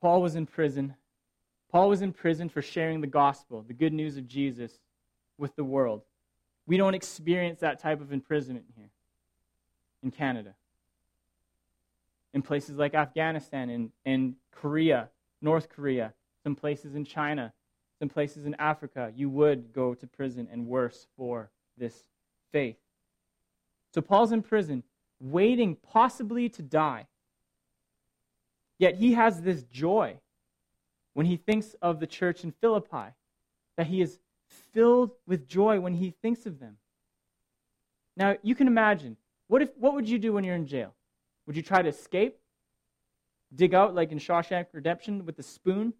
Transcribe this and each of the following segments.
Paul was in prison. Paul was in prison for sharing the gospel, the good news of Jesus, with the world. We don't experience that type of imprisonment here in Canada. In places like Afghanistan and, and Korea, North Korea, some places in China, some places in Africa, you would go to prison and worse for this faith. So Paul's in prison, waiting possibly to die. Yet he has this joy when he thinks of the church in Philippi, that he is filled with joy when he thinks of them. Now, you can imagine, what, if, what would you do when you're in jail? Would you try to escape? Dig out, like in Shawshank Redemption, with a spoon,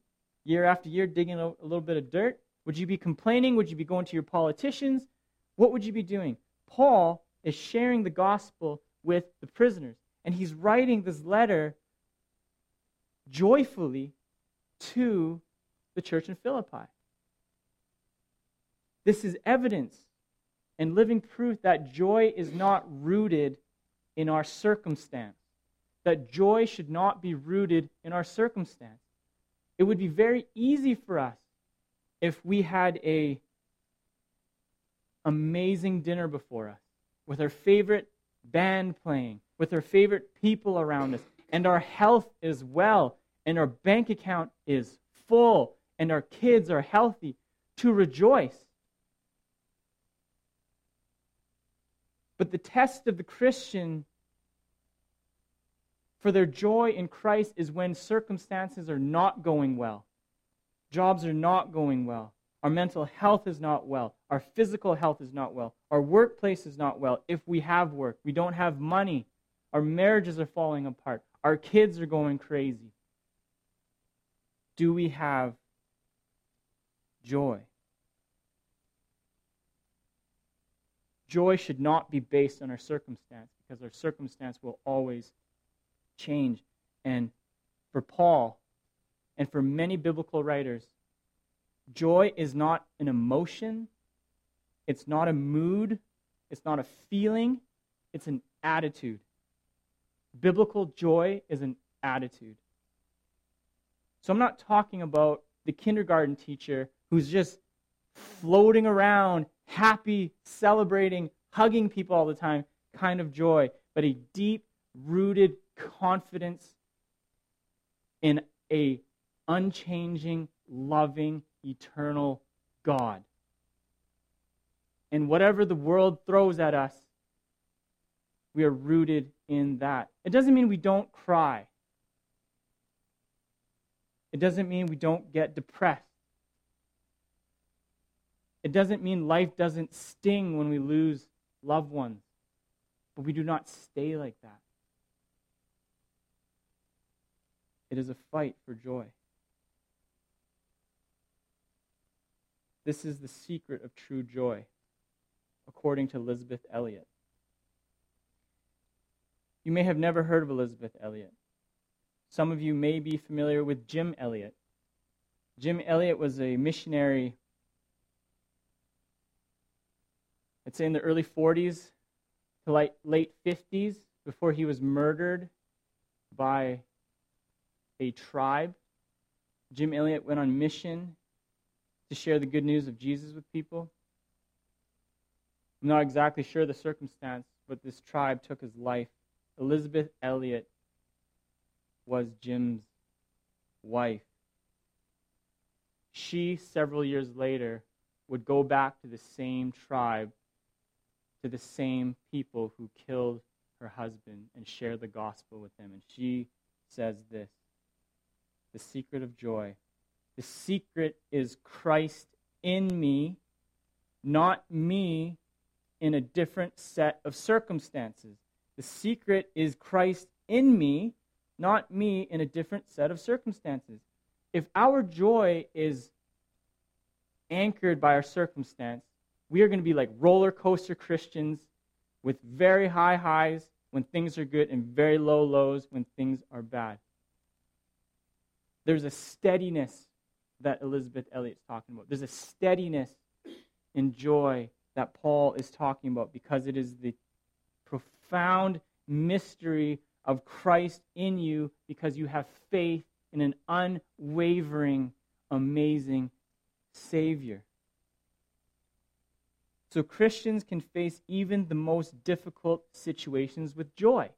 year after year, digging a, a little bit of dirt? Would you be complaining? Would you be going to your politicians? What would you be doing? Paul is sharing the gospel with the prisoners, and he's writing this letter joyfully to the church in Philippi. This is evidence and living proof that joy is not rooted in our circumstance, that joy should not be rooted in our circumstance. It would be very easy for us if we had a amazing dinner before us with our favorite band playing, with our favorite people around us, and our health is well, and our bank account is full, and our kids are healthy, to rejoice. But the test of the Christian for their joy in Christ is when circumstances are not going well. Jobs are not going well. Our mental health is not well. Our physical health is not well. Our workplace is not well. If we have work, we don't have money. Our marriages are falling apart. Our kids are going crazy. Do we have joy? Joy should not be based on our circumstance because our circumstance will always change. And for Paul and for many biblical writers, joy is not an emotion, it's not a mood, it's not a feeling, it's an attitude. Biblical joy is an attitude. So I'm not talking about the kindergarten teacher who's just floating around, happy, celebrating, hugging people all the time kind of joy, but a deep rooted confidence in a unchanging, loving, eternal God. And whatever the world throws at us, we are rooted in that. It doesn't mean we don't cry. It doesn't mean we don't get depressed. It doesn't mean life doesn't sting when we lose loved ones. But we do not stay like that. It is a fight for joy. This is the secret of true joy, according to Elisabeth Elliot. You may have never heard of Elisabeth Elliot. Some of you may be familiar with Jim Elliot. Jim Elliot was a missionary, I'd say in the early 40s to late, late 50s, before he was murdered by a tribe. Jim Elliot went on mission to share the good news of Jesus with people. I'm not exactly sure the circumstance, but this tribe took his life. Elisabeth Elliot was Jim's wife. She, several years later, would go back to the same tribe, to the same people who killed her husband, and share the gospel with them. And she says this the secret of joy. The secret is Christ in me, not me in a different set of circumstances. The secret is Christ in me, not me in a different set of circumstances. If our joy is anchored by our circumstance, we are going to be like roller coaster Christians with very high highs when things are good and very low lows when things are bad. There's a steadiness that Elisabeth Elliot's talking about. There's a steadiness in joy that Paul is talking about because it is the profound mystery of Christ in you because you have faith in an unwavering, amazing Savior. So Christians can face even the most difficult situations with joy.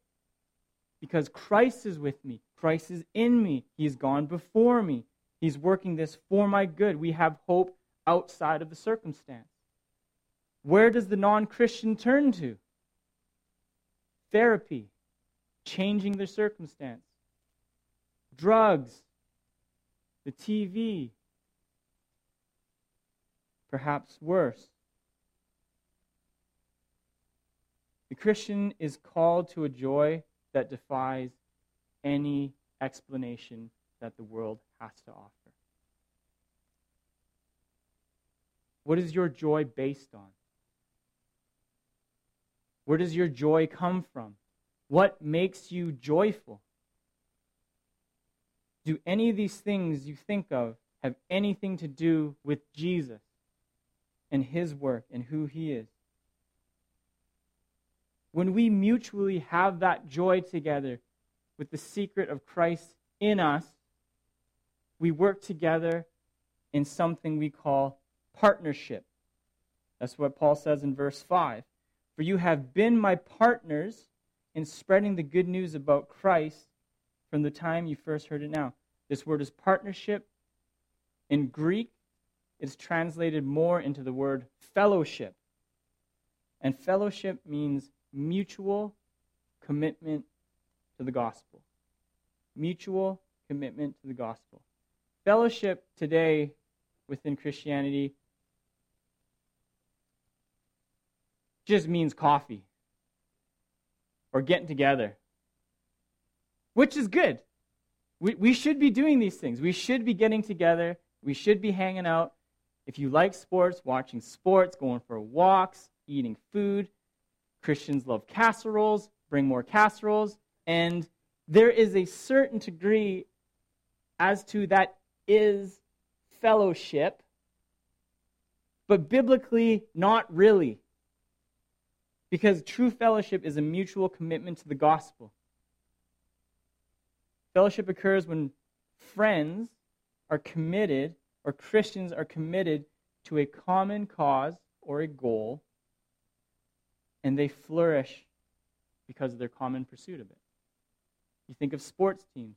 Because Christ is with me, Christ is in me, He's gone before me, He's working this for my good. We have hope outside of the circumstance. Where does the non Christian turn to? Therapy, changing their circumstance, drugs, the TV, perhaps worse. The Christian is called to a joy that defies any explanation that the world has to offer. What is your joy based on? Where does your joy come from? What makes you joyful? Do any of these things you think of have anything to do with Jesus and his work and who he is? When we mutually have that joy together with the secret of Christ in us, we work together in something we call partnership. That's what Paul says in verse 5. For you have been my partners in spreading the good news about Christ from the time you first heard it now. This word is partnership. In Greek, it's translated more into the word fellowship. And fellowship means mutual commitment to the gospel. Mutual commitment to the gospel. Fellowship today within Christianity just means coffee or getting together, which is good. We, we should be doing these things. We should be getting together. We should be hanging out. If you like sports, watching sports, going for walks, eating food, Christians love casseroles, bring more casseroles, and there is a certain degree as to that is fellowship, but biblically, not really. Because true fellowship is a mutual commitment to the gospel. Fellowship occurs when friends are committed, or Christians are committed to a common cause or a goal and they flourish because of their common pursuit of it. You think of sports teams.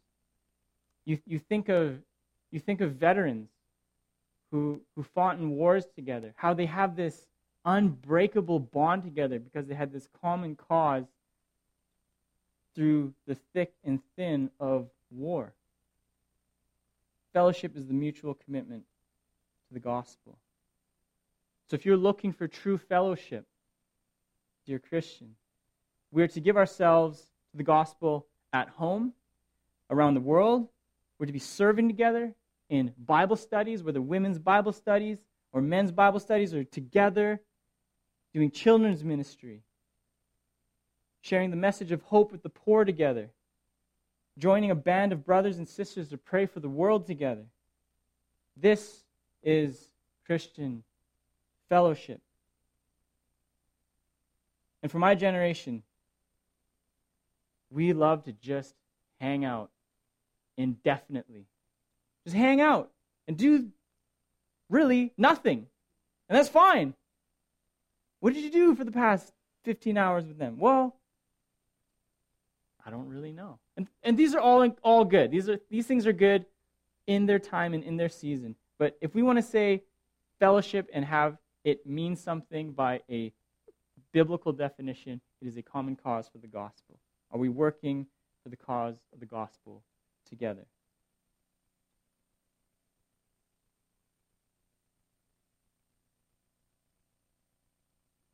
You, you, think, of, you think of veterans who, who fought in wars together, how they have this unbreakable bond together because they had this common cause through the thick and thin of war. Fellowship is the mutual commitment to the gospel. So if you're looking for true fellowship, dear Christian. We are to give ourselves to the gospel at home, around the world. We're to be serving together in Bible studies, whether women's Bible studies or men's Bible studies, or together doing children's ministry, sharing the message of hope with the poor together, joining a band of brothers and sisters to pray for the world together. This is Christian fellowship. And for my generation, we love to just hang out indefinitely. Just hang out and do really nothing. And that's fine. What did you do for the past 15 hours with them? Well, I don't really know. And, and these are all, all good. These, are, these things are good in their time and in their season. But if we want to say fellowship and have it mean something by a biblical definition, it is a common cause for the gospel. Are we working for the cause of the gospel together?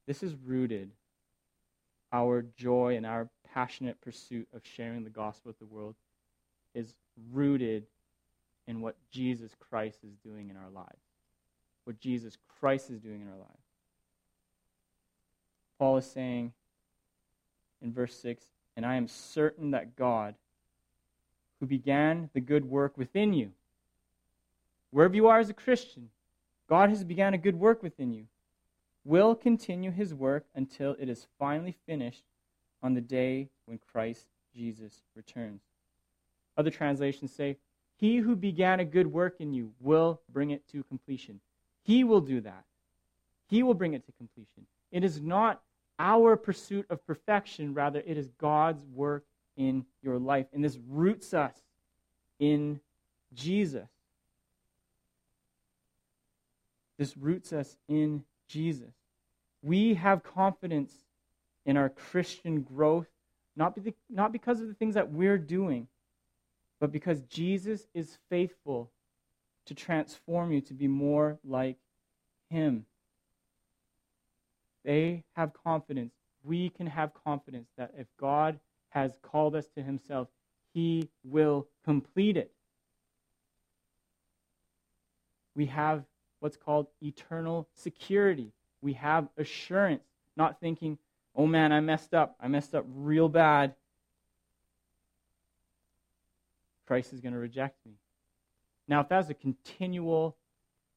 This is rooted, our joy and our passionate pursuit of sharing the gospel with the world is rooted in what Jesus Christ is doing in our lives. What Jesus Christ is doing in our lives. Paul is saying in verse 6 And I am certain that God, who began the good work within you, wherever you are as a Christian, God has begun a good work within you, will continue his work until it is finally finished on the day when Christ Jesus returns. Other translations say, He who began a good work in you will bring it to completion. He will do that. He will bring it to completion. It is not our pursuit of perfection, rather, it is God's work in your life. And this roots us in Jesus. This roots us in Jesus. We have confidence in our Christian growth, not, be, not because of the things that we're doing, but because Jesus is faithful to transform you to be more like Him. They have confidence. We can have confidence that if God has called us to Himself, He will complete it. We have what's called eternal security. We have assurance, not thinking, oh man, I messed up. I messed up real bad. Christ is going to reject me. Now, if that's a continual,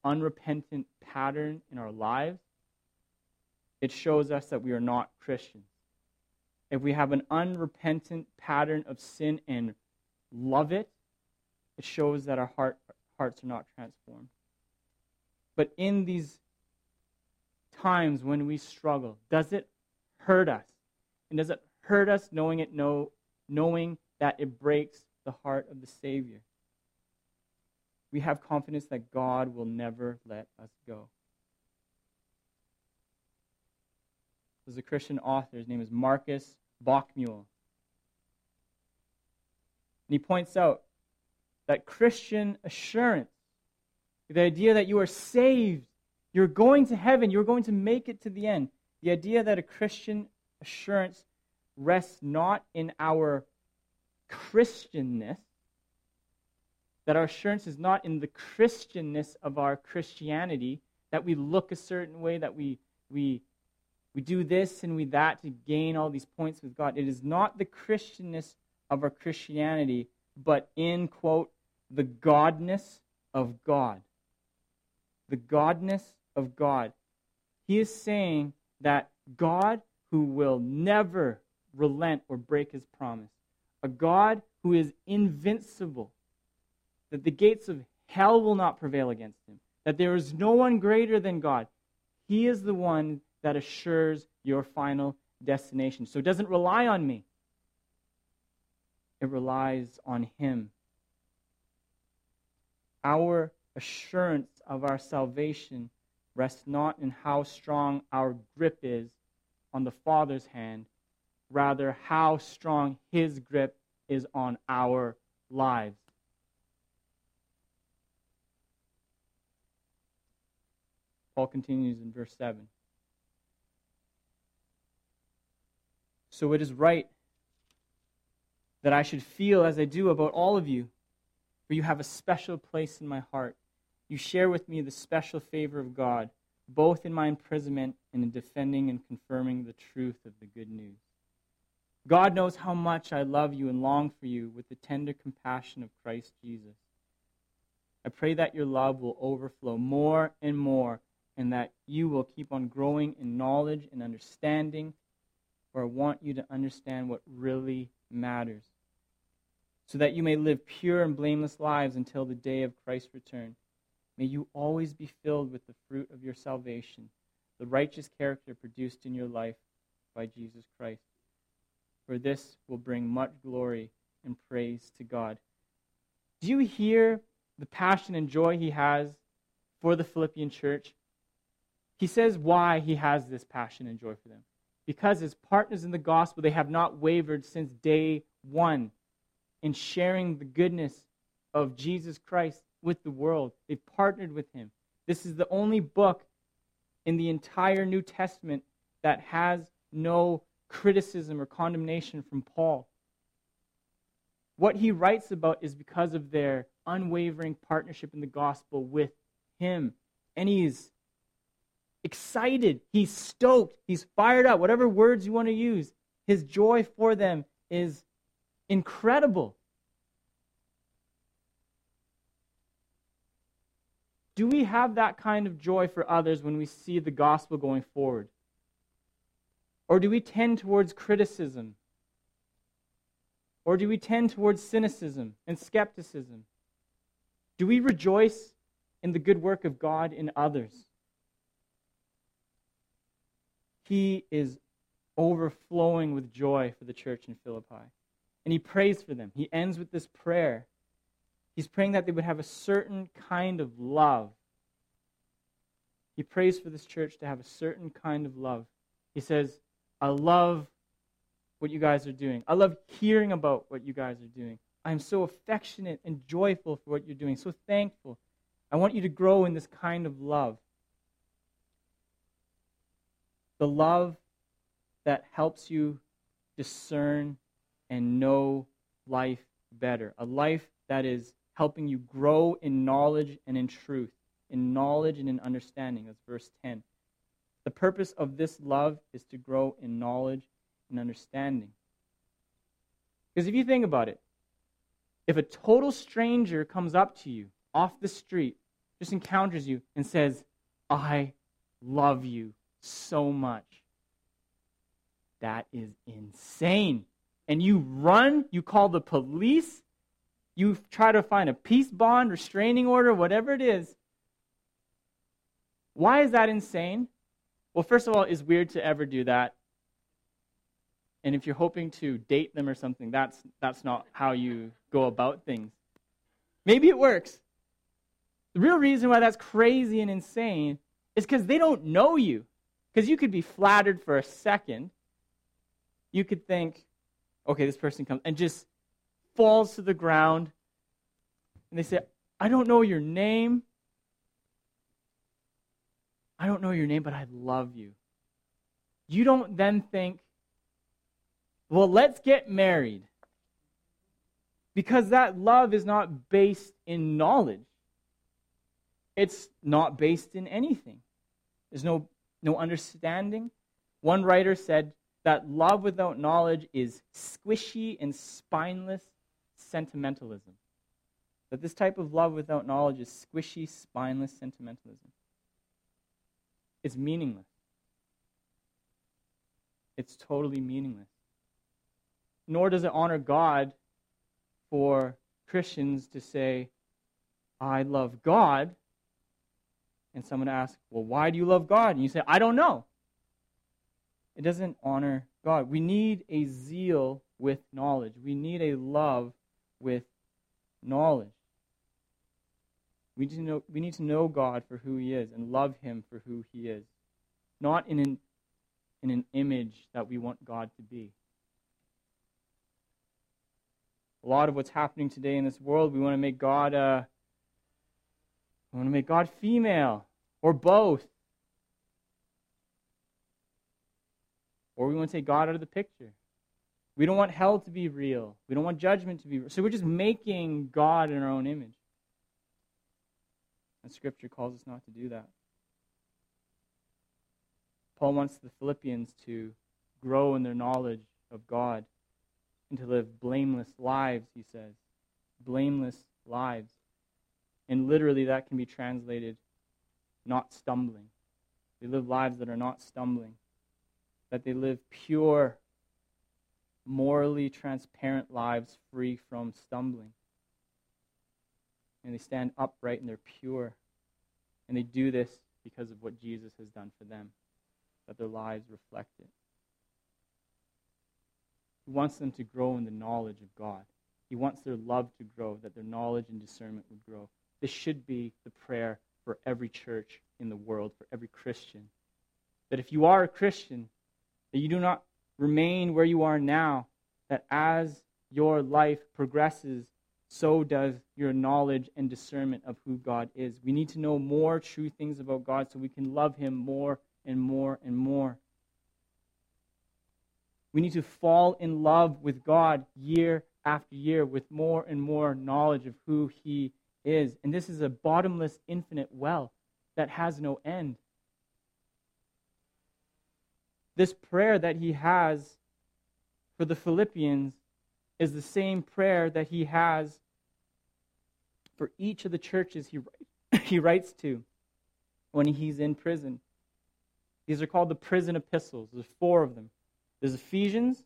unrepentant pattern in our lives, it shows us that we are not Christians. If we have an unrepentant pattern of sin and love it, it shows that our heart, hearts are not transformed. But in these times when we struggle, does it hurt us? And does it hurt us knowing it know, knowing that it breaks the heart of the Savior? We have confidence that God will never let us go. There's a Christian author. His name is Markus Bockmuehl. And he points out that Christian assurance the idea that you are saved, you're going to heaven, you're going to make it to the end. The idea that a Christian assurance rests not in our Christianness, that our assurance is not in the Christianness of our Christianity, that we look a certain way, that we, we, we do this and we that to gain all these points with God. It is not the Christianness of our Christianity, but in, quote, the godness of God the godness of God. He is saying that God, who will never relent or break his promise, a God who is invincible, that the gates of hell will not prevail against him, that there is no one greater than God. He is the one that assures your final destination. So it doesn't rely on me, it relies on him. Our assurance of our salvation rests not in how strong our grip is on the Father's hand, rather, how strong His grip is on our lives. Paul continues in verse 7. So it is right that I should feel as I do about all of you, for you have a special place in my heart. You share with me the special favor of God, both in my imprisonment and in defending and confirming the truth of the good news. God knows how much I love you and long for you with the tender compassion of Christ Jesus. I pray that your love will overflow more and more, and that you will keep on growing in knowledge and understanding, for I want you to understand what really matters, so that you may live pure and blameless lives until the day of Christ's return. May you always be filled with the fruit of your salvation, the righteous character produced in your life by Jesus Christ. For this will bring much glory and praise to God. Do you hear the passion and joy he has for the Philippian church? He says why he has this passion and joy for them. Because as partners in the gospel, they have not wavered since day one in sharing the goodness of Jesus Christ with the world. They've partnered with him. This is the only book in the entire New Testament that has no criticism or condemnation from Paul. What he writes about is because of their unwavering partnership in the gospel with him. And he's excited, he's stoked, he's fired up, whatever words you want to use. His joy for them is incredible. Do we have that kind of joy for others when we see the gospel going forward? Or do we tend towards criticism? Or do we tend towards cynicism and skepticism? Do we rejoice in the good work of God in others? He is overflowing with joy for the church in Philippi. And he prays for them. He ends with this prayer. He's praying that they would have a certain kind of love. He prays for this church to have a certain kind of love. He says, I love what you guys are doing. I love hearing about what you guys are doing. I'm so affectionate and joyful for what you're doing, so thankful. I want you to grow in this kind of love. The love that helps you discern and know life better. A life that is helping you grow in knowledge and in truth, in knowledge and in understanding. That's verse 10. The purpose of this love is to grow in knowledge and understanding. Because if you think about it, if a total stranger comes up to you off the street, just encounters you, and says, I love you so much, that is insane. And you run, you call the police, you try to find a peace bond, restraining order, whatever it is. Why is that insane? Well, first of all, it's weird to ever do that. And if you're hoping to date them or something, that's, that's not how you go about things. Maybe it works. The real reason why that's crazy and insane is because they don't know you. Because you could be flattered for a second. You could think, okay, this person comes and just falls to the ground. And they say, I don't know your name. I don't know your name, but I love you. You don't then think, well, let's get married. Because that love is not based in knowledge. It's not based in anything. There's no, no understanding. One writer said that love without knowledge is squishy and spineless sentimentalism. That this type of love without knowledge is squishy, spineless sentimentalism. It's meaningless. It's totally meaningless nor does it honor God for Christians to say, I love God. And someone asks, Well, why do you love God? And you say, I don't know. It doesn't honor God. We need a zeal with knowledge, we need a love with knowledge. We need, to know, we need to know God for who He is and love Him for who He is, not in an, in an image that we want God to be a lot of what's happening today in this world. We want to make God uh, we want to make God female or both. Or we want to take God out of the picture. We don't want hell to be real. We don't want judgment to be real. So we're just making God in our own image. And Scripture calls us not to do that. Paul wants the Philippians to grow in their knowledge of God and to live blameless lives, he says. Blameless lives. And literally, that can be translated not stumbling. They live lives that are not stumbling, that they live pure, morally transparent lives free from stumbling. And they stand upright and they're pure. And they do this because of what Jesus has done for them, that their lives reflect it. He wants them to grow in the knowledge of God. He wants their love to grow, that their knowledge and discernment would grow. This should be the prayer for every church in the world, for every Christian. That if you are a Christian, that you do not remain where you are now, that as your life progresses, so does your knowledge and discernment of who God is. We need to know more true things about God so we can love Him more and more and more. We need to fall in love with God year after year with more and more knowledge of who He is. And this is a bottomless, infinite well that has no end. This prayer that He has for the Philippians is the same prayer that He has for each of the churches He, he writes to when He's in prison. These are called the prison epistles. There's four of them. There's Ephesians,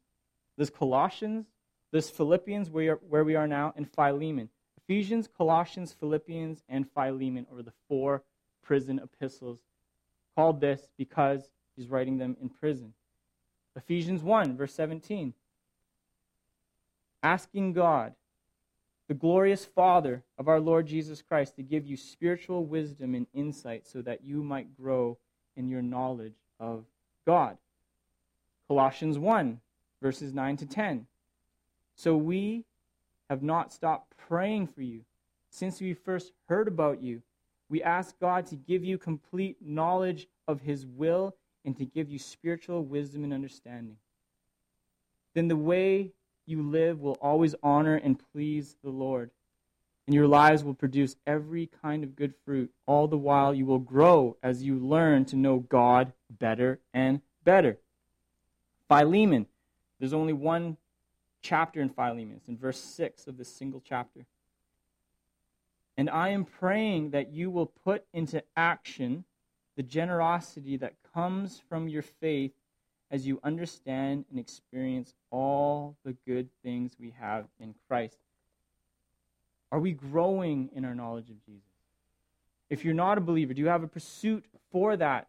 there's Colossians, there's Philippians, where, where we are now, and Philemon. Ephesians, Colossians, Philippians, and Philemon are the four prison epistles called this because he's writing them in prison. Ephesians 1, verse 17. Asking God, the glorious Father of our Lord Jesus Christ, to give you spiritual wisdom and insight so that you might grow in your knowledge of God. Colossians 1, verses 9 to 10. So we have not stopped praying for you since we first heard about you. We ask God to give you complete knowledge of His will and to give you spiritual wisdom and understanding. Then the way you live will always honor and please the Lord, and your lives will produce every kind of good fruit. All the while, you will grow as you learn to know God better and better. Philemon, there's only one chapter in Philemon. It's in verse 6 of this single chapter. And I am praying that you will put into action the generosity that comes from your faith as you understand and experience all the good things we have in Christ. Are we growing in our knowledge of Jesus? If you're not a believer, do you have a pursuit for that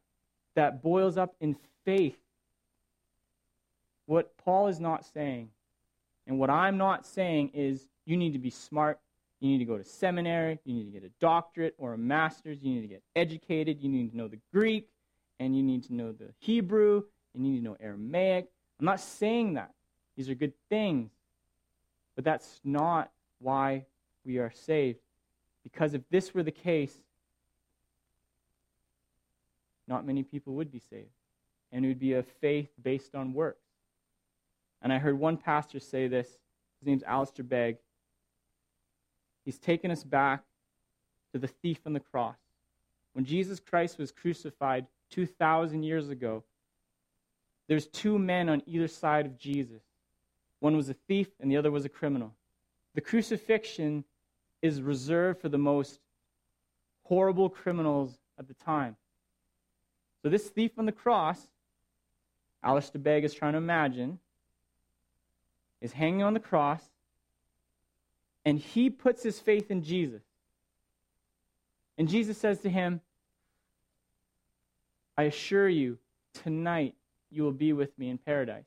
that boils up in faith? What Paul is not saying, and what I'm not saying, is you need to be smart, you need to go to seminary, you need to get a doctorate or a master's, you need to get educated, you need to know the Greek, and you need to know the Hebrew, and you need to know Aramaic. I'm not saying that. These are good things. But that's not why we are saved. Because if this were the case, not many people would be saved. And it would be a faith based on works. And I heard one pastor say this. His name's Alistair Begg. He's taken us back to the thief on the cross. When Jesus Christ was crucified 2,000 years ago, there's two men on either side of Jesus. One was a thief and the other was a criminal. The crucifixion is reserved for the most horrible criminals at the time. So this thief on the cross, Alistair Begg is trying to imagine, is hanging on the cross and he puts his faith in Jesus. And Jesus says to him, I assure you, tonight you will be with me in paradise.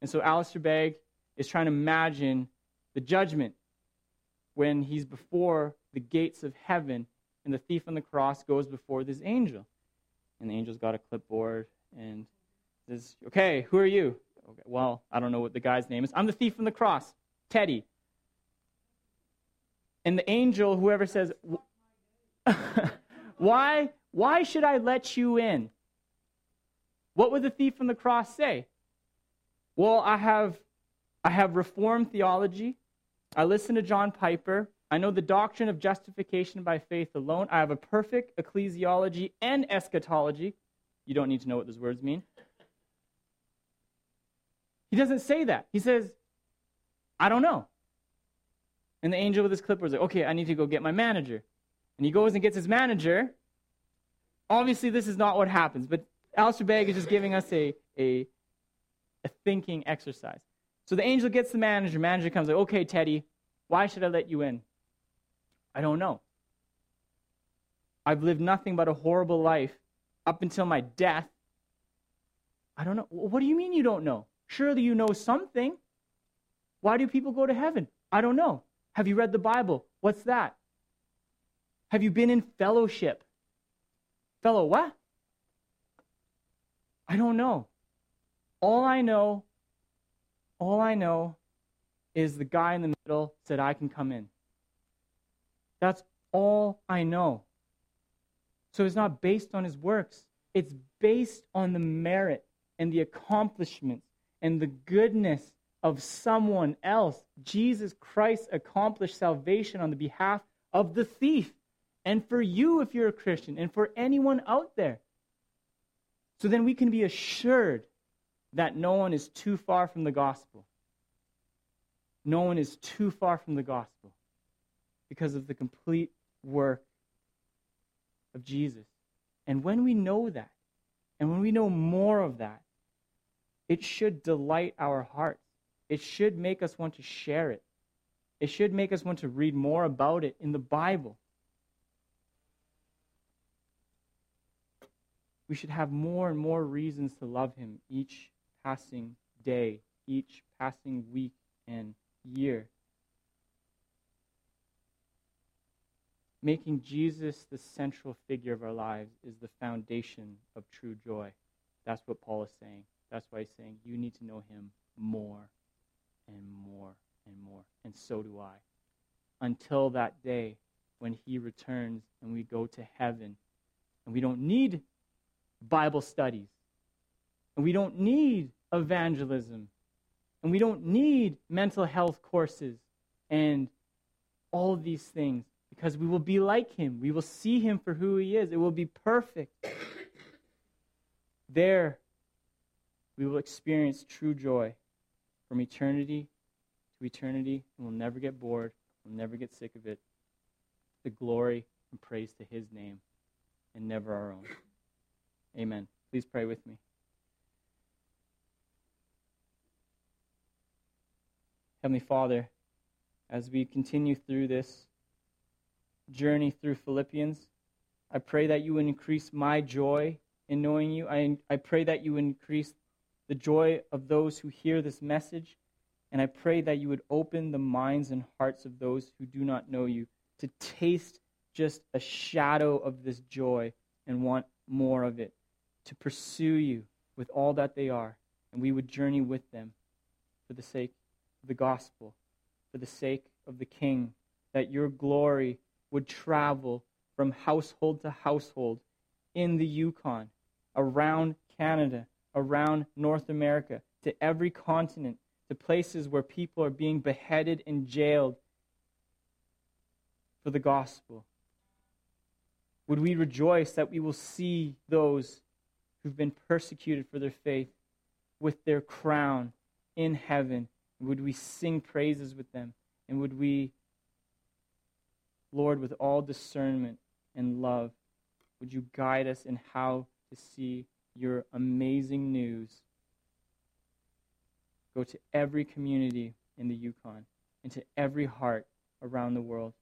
And so Alistair Begg is trying to imagine the judgment when he's before the gates of heaven and the thief on the cross goes before this angel. And the angel's got a clipboard and says, Okay, who are you? Okay, well, I don't know what the guy's name is. I'm the thief on the cross, Teddy. And the angel, whoever says, Why, why should I let you in? What would the thief on the cross say? Well, I have, I have reformed theology. I listen to John Piper. I know the doctrine of justification by faith alone. I have a perfect ecclesiology and eschatology. You don't need to know what those words mean. He doesn't say that. He says, I don't know. And the angel with his clipboard is like, okay, I need to go get my manager. And he goes and gets his manager. Obviously, this is not what happens, but Alistair Begg is just giving us a, a, a thinking exercise. So the angel gets the manager. Manager comes like, okay, Teddy, why should I let you in? I don't know. I've lived nothing but a horrible life up until my death. I don't know. What do you mean you don't know? Surely you know something. Why do people go to heaven? I don't know. Have you read the Bible? What's that? Have you been in fellowship? Fellow, what? I don't know. All I know, all I know is the guy in the middle said, I can come in. That's all I know. So it's not based on his works, it's based on the merit and the accomplishments and the goodness of someone else. Jesus Christ accomplished salvation on the behalf of the thief and for you if you're a Christian and for anyone out there. So then we can be assured that no one is too far from the gospel. No one is too far from the gospel because of the complete work of Jesus. And when we know that, and when we know more of that, it should delight our hearts. It should make us want to share it. It should make us want to read more about it in the Bible. We should have more and more reasons to love Him each passing day, each passing week and year. Making Jesus the central figure of our lives is the foundation of true joy. That's what Paul is saying. That's why he's saying you need to know him more and more and more. And so do I. Until that day when he returns and we go to heaven and we don't need Bible studies and we don't need evangelism and we don't need mental health courses and all these things because we will be like him. We will see him for who he is. It will be perfect. There, we will experience true joy from eternity to eternity, and we'll never get bored. We'll never get sick of it. The glory and praise to his name, and never our own. Amen. Please pray with me. Heavenly Father, as we continue through this journey through Philippians, I pray that you increase my joy in knowing you. I, I pray that you increase the joy of those who hear this message. And I pray that you would open the minds and hearts of those who do not know you to taste just a shadow of this joy and want more of it, to pursue you with all that they are. And we would journey with them for the sake of the gospel, for the sake of the King, that your glory would travel from household to household in the Yukon, around Canada, around North America, to every continent, to places where people are being beheaded and jailed for the gospel. Would we rejoice that we will see those who've been persecuted for their faith with their crown in heaven? Would we sing praises with them? And would we, Lord, with all discernment and love, would you guide us in how to see your amazing news go to every community in the Yukon and to every heart around the world.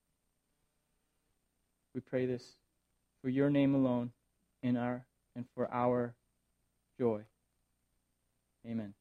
We pray this for your name alone in our and for our joy. Amen.